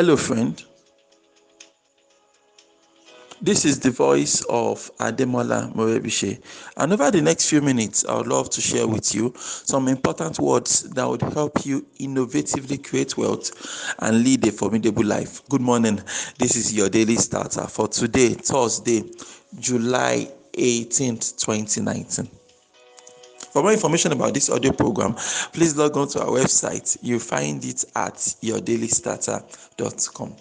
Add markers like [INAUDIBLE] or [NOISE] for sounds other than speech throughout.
Hello, friend. This is the voice of Ademola Morebise. And over the next few minutes, I would love to share with you some important words that would help you innovatively create wealth and lead a formidable life. Good morning. This is your daily starter for today, Thursday, July 18th, 2019. For more information about this audio program, please log on to our website. You'll find it at yourdailystarter.com.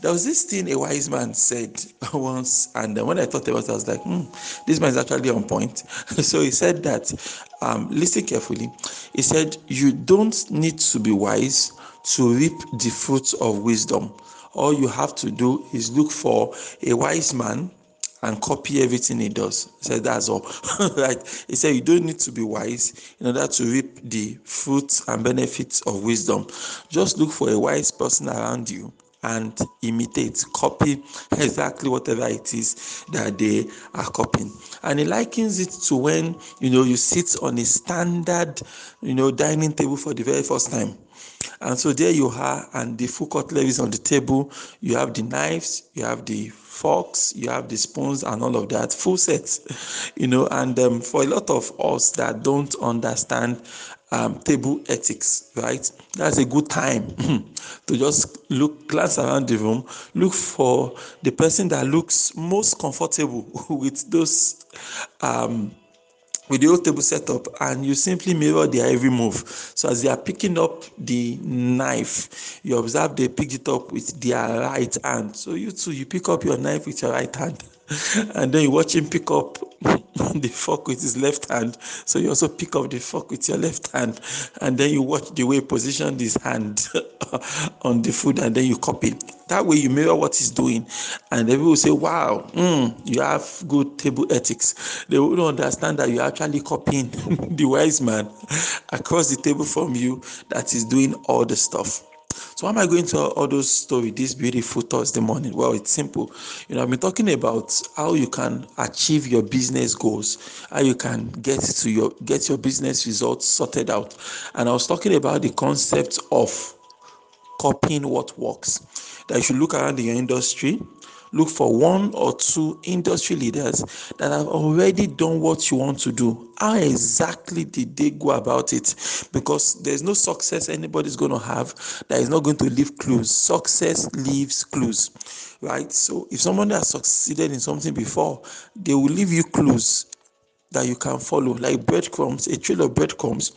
There was this thing a wise man said [LAUGHS] once, and when I thought about it, I was like, hmm, this man is actually on point. [LAUGHS] so he said that, um, listen carefully. He said, You don't need to be wise to reap the fruits of wisdom. All you have to do is look for a wise man and copy everything he does. He said that's all. [LAUGHS] right. He said you don't need to be wise in order to reap the fruits and benefits of wisdom. Just look for a wise person around you and imitate, copy exactly whatever it is that they are copying. And he likens it to when you know you sit on a standard, you know, dining table for the very first time. And so there you are, and the full cutlery is on the table. You have the knives, you have the forks, you have the spoons, and all of that, full sets, [LAUGHS] you know. And um, for a lot of us that don't understand um, table ethics, right? That's a good time [LAUGHS] to just look, glance around the room, look for the person that looks most comfortable [LAUGHS] with those. Um, with the old table setup and you simply mirror their every move. So as they are picking up the knife, you observe they pick it up with their right hand. So you too, you pick up your knife with your right hand. [LAUGHS] And then you watch him pick up [LAUGHS] the fork with his left hand. So you also pick up the fork with your left hand. And then you watch the way he positioned his hand [LAUGHS] on the food and then you copy. That way you mirror what he's doing. And they will say, Wow, mm, you have good table ethics. They will understand that you're actually copying [LAUGHS] the wise man across the table from you that is doing all the stuff. So why am I going to all those stories, this beautiful Thursday morning? Well, it's simple. You know, I've been talking about how you can achieve your business goals, how you can get to your get your business results sorted out. And I was talking about the concept of copying what works. That you should look around in your industry, look for one or two industry leaders that have already done what you want to do. How exactly did they go about it? Because there's no success anybody's going to have that is not going to leave clues. Success leaves clues, right? So if someone has succeeded in something before, they will leave you clues that you can follow, like breadcrumbs, a trail of breadcrumbs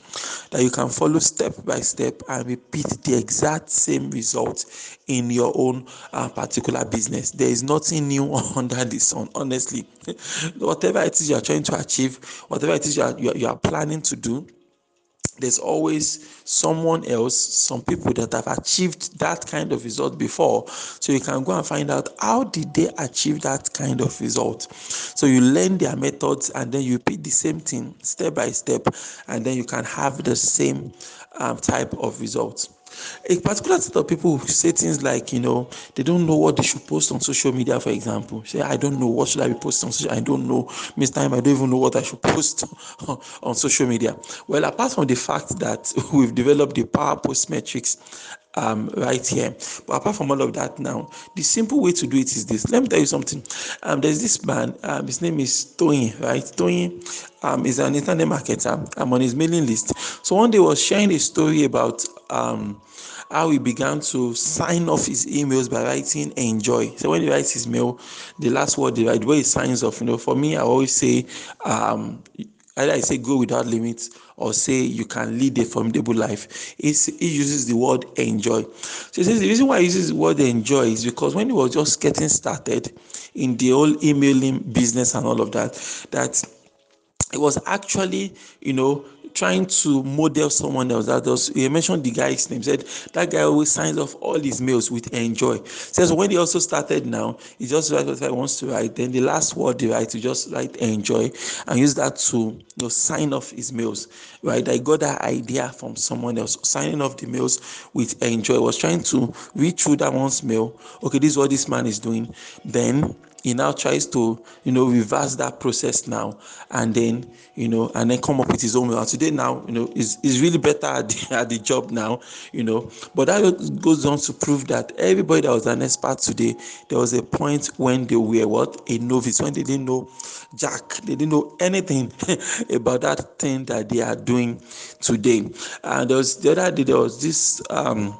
that you can follow step by step and repeat the exact same result in your own uh, particular business. There is nothing new [LAUGHS] under the sun, honestly. [LAUGHS] whatever it is you are trying to achieve, whatever it is you are, you are, you are planning to do, there's always someone else, some people that have achieved that kind of result before. So you can go and find out how did they achieve that kind of result. So you learn their methods and then you repeat the same thing step by step, and then you can have the same um, type of results a particular set of people who say things like, you know, they don't know what they should post on social media, for example. Say, I don't know what should I be posting on social I don't know. Miss Time, I don't even know what I should post [LAUGHS] on social media. Well, apart from the fact that [LAUGHS] we've developed the power post metrics um, right here. But apart from all of that, now the simple way to do it is this. Let me tell you something. Um, there's this man. Um, his name is Toyin. Right, Toyin um, is an internet marketer. I'm on his mailing list. So one day was sharing a story about um how he began to sign off his emails by writing enjoy. So when he writes his mail, the last word the way he signs off, you know, for me, I always say, um, I say go without limits or say you can lead a formidable life. It's, uses the word enjoy. So he says the reason why he uses the word enjoy is because when he was just getting started in the whole emailing business and all of that, that it was actually, you know, trying to model someone else. That was he mentioned the guy's name. Said that guy always signs off all his mails with enjoy. Says when he also started now, he just writes what he wants to write. Then the last word he writes, he just write enjoy and use that to you know sign off his mails. Right? I got that idea from someone else. Signing off the mails with enjoy. I was trying to read through that one's mail. Okay, this is what this man is doing. Then he now tries to you know reverse that process now and then you know and then come up with his own way. And today now you know is is really better at the, [LAUGHS] at the job now you know. But that goes on to prove that everybody that was an expert today there was a point when they were what? A novice when they didn't know jack. They didn't know anything [LAUGHS] about that thing that they are doing today. And there was the other day there was this um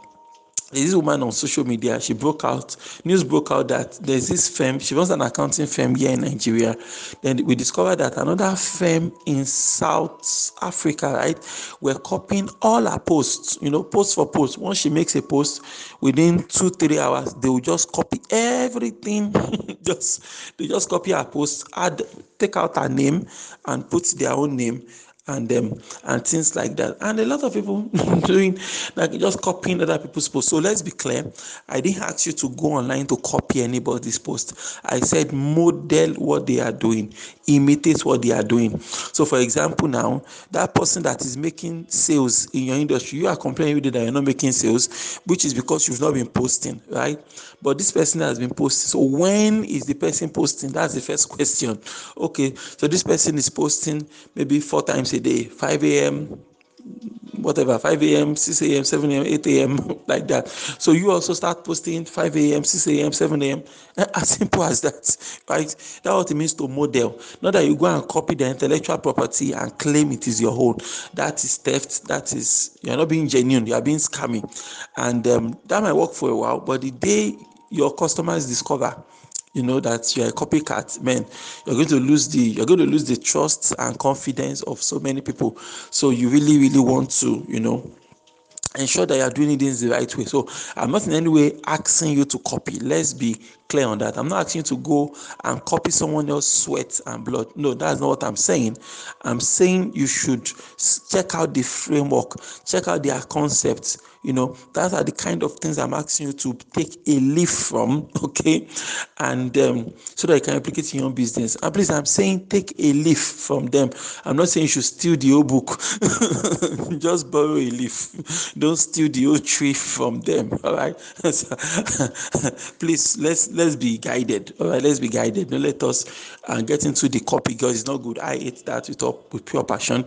this woman on social media she broke out news broke out that there's this firm she runs an accounting firm here in nigeria. Then we discovered that another firm in south africa right were copying all her posts you know post for post. Once she makes a post within two three hours they will just copy everything. [LAUGHS] Just they just copy her post add take out her name and put their own name and um, and things like that. And a lot of people [LAUGHS] doing like just copying other people's posts. So let's be clear. I didn't ask you to go online to copy anybody's post. I said model what they are doing, imitate what they are doing. So for example, now that person that is making sales in your industry, you are complaining with it that you're not making sales, which is because you've not been posting, right? But this person has been posting. So when is the person posting? That's the first question. Okay, so this person is posting maybe four times a day 5 a.m whatever 5 a.m 6 a.m 7 a.m 8 a.m [LAUGHS] like that. So you also start posting 5 a.m 6 a.m 7 a.m as simple as that [LAUGHS] right? That's what it means to model. Not that you go and copy the intellectual property and claim it is your own. That is theft. That is you're not being genuine. You are being scammy and um, that might work for a while but the day your customers discover you know that you're a copycat man. You're going to lose the you're going to lose the trust and confidence of so many people. So you really really want to you know ensure that you are doing things the right way. So i'm not in any way asking you to copy. Let's be clear on that. I'm not asking you to go and copy someone else's sweat and blood. No that's not what i'm saying. I'm saying you should check out the framework. Check out their concepts you know that are the kind of things i'm asking you to take a leaf from [LAUGHS] okay? And um, so that you can replicate in your business. And please i'm saying take a leaf from them. I'm not saying you should steal the whole book. [LAUGHS] Just borrow a leaf. Don't steal the whole tree from them [LAUGHS] all right? Please let's let's be guided all right? Let's be guided. Don't let us uh, get into the copy because it's not good. I hate that with, all, with pure passion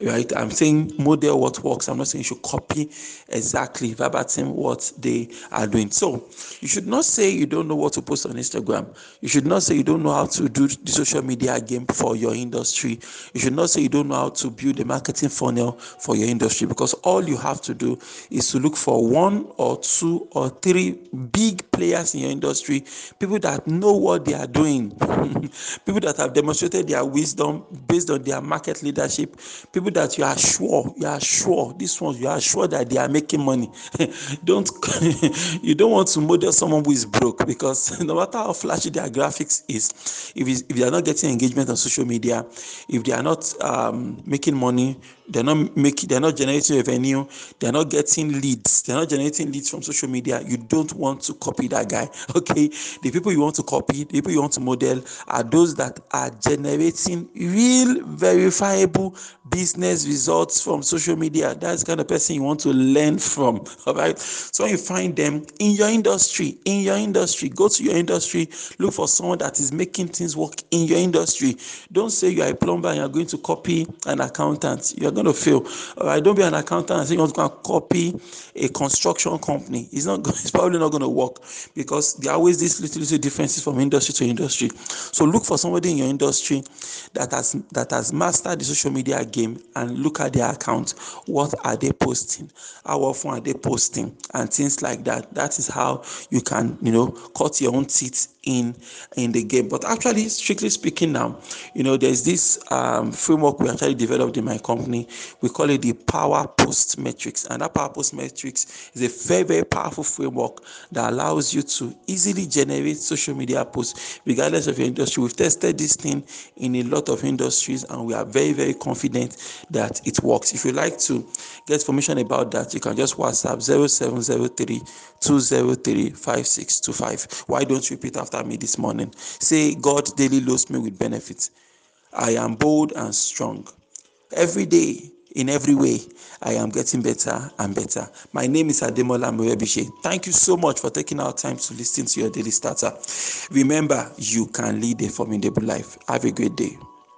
right? I'm saying model what works. I'm not saying you should copy exactly exactly verbatim what they are doing. So you should not say you don't know what to post on Instagram. You should not say you don't know how to do the social media game for your industry. You should not say you don't know how to build a marketing funnel for your industry because all you have to do is to look for one or two or three big players in your industry, people that know what they are doing, [LAUGHS] people that have demonstrated their wisdom based on their market leadership, people that you are sure, you are sure, these ones, you are sure that they are making money. [LAUGHS] don't [LAUGHS] you don't want to model someone who is broke because [LAUGHS] no matter how flashy their graphics is, if, if they are not getting engagement on social media, if they are not um, making money, they're not making, they're not generating revenue, they're not getting leads, they're not generating leads from social media. You don't want to copy that guy. Okay, the people you want to copy, the people you want to model are those that are generating real, verifiable business results from social media. That's the kind of person you want to learn from. All right. So you find them in your industry, in your industry, go to your industry, look for someone that is making things work in your industry. Don't say you are a plumber and you're going to copy an accountant. You're going to fail. All right. Don't be an accountant and say you're going to copy a construction company. It's not. [LAUGHS] It's probably not going to work because there are always these little little differences from industry to industry. So look for somebody in your industry that has that has mastered the social media game and look at their account. What are they posting? How often are they posting? And things like that. That is how you can, you know, cut your own teeth in in the game. But actually, strictly speaking, now, you know, there's this um, framework we actually developed in my company. We call it the Power Post Metrics, and that Power Post Metrics is a very very powerful framework that allows you to easily generate social media posts, regardless of your industry. We've tested this thing in a lot of industries, and we are very very confident that it works. If you like to get information about that, you can just WhatsApp 0703 203 5625. Why don't you repeat after? Me this morning. Say, God daily loads me with benefits. I am bold and strong. Every day in every way, I am getting better and better. My name is Ademola Morebise. Thank you so much for taking our time to listen to your daily starter. Remember, you can lead a formidable life. Have a great day.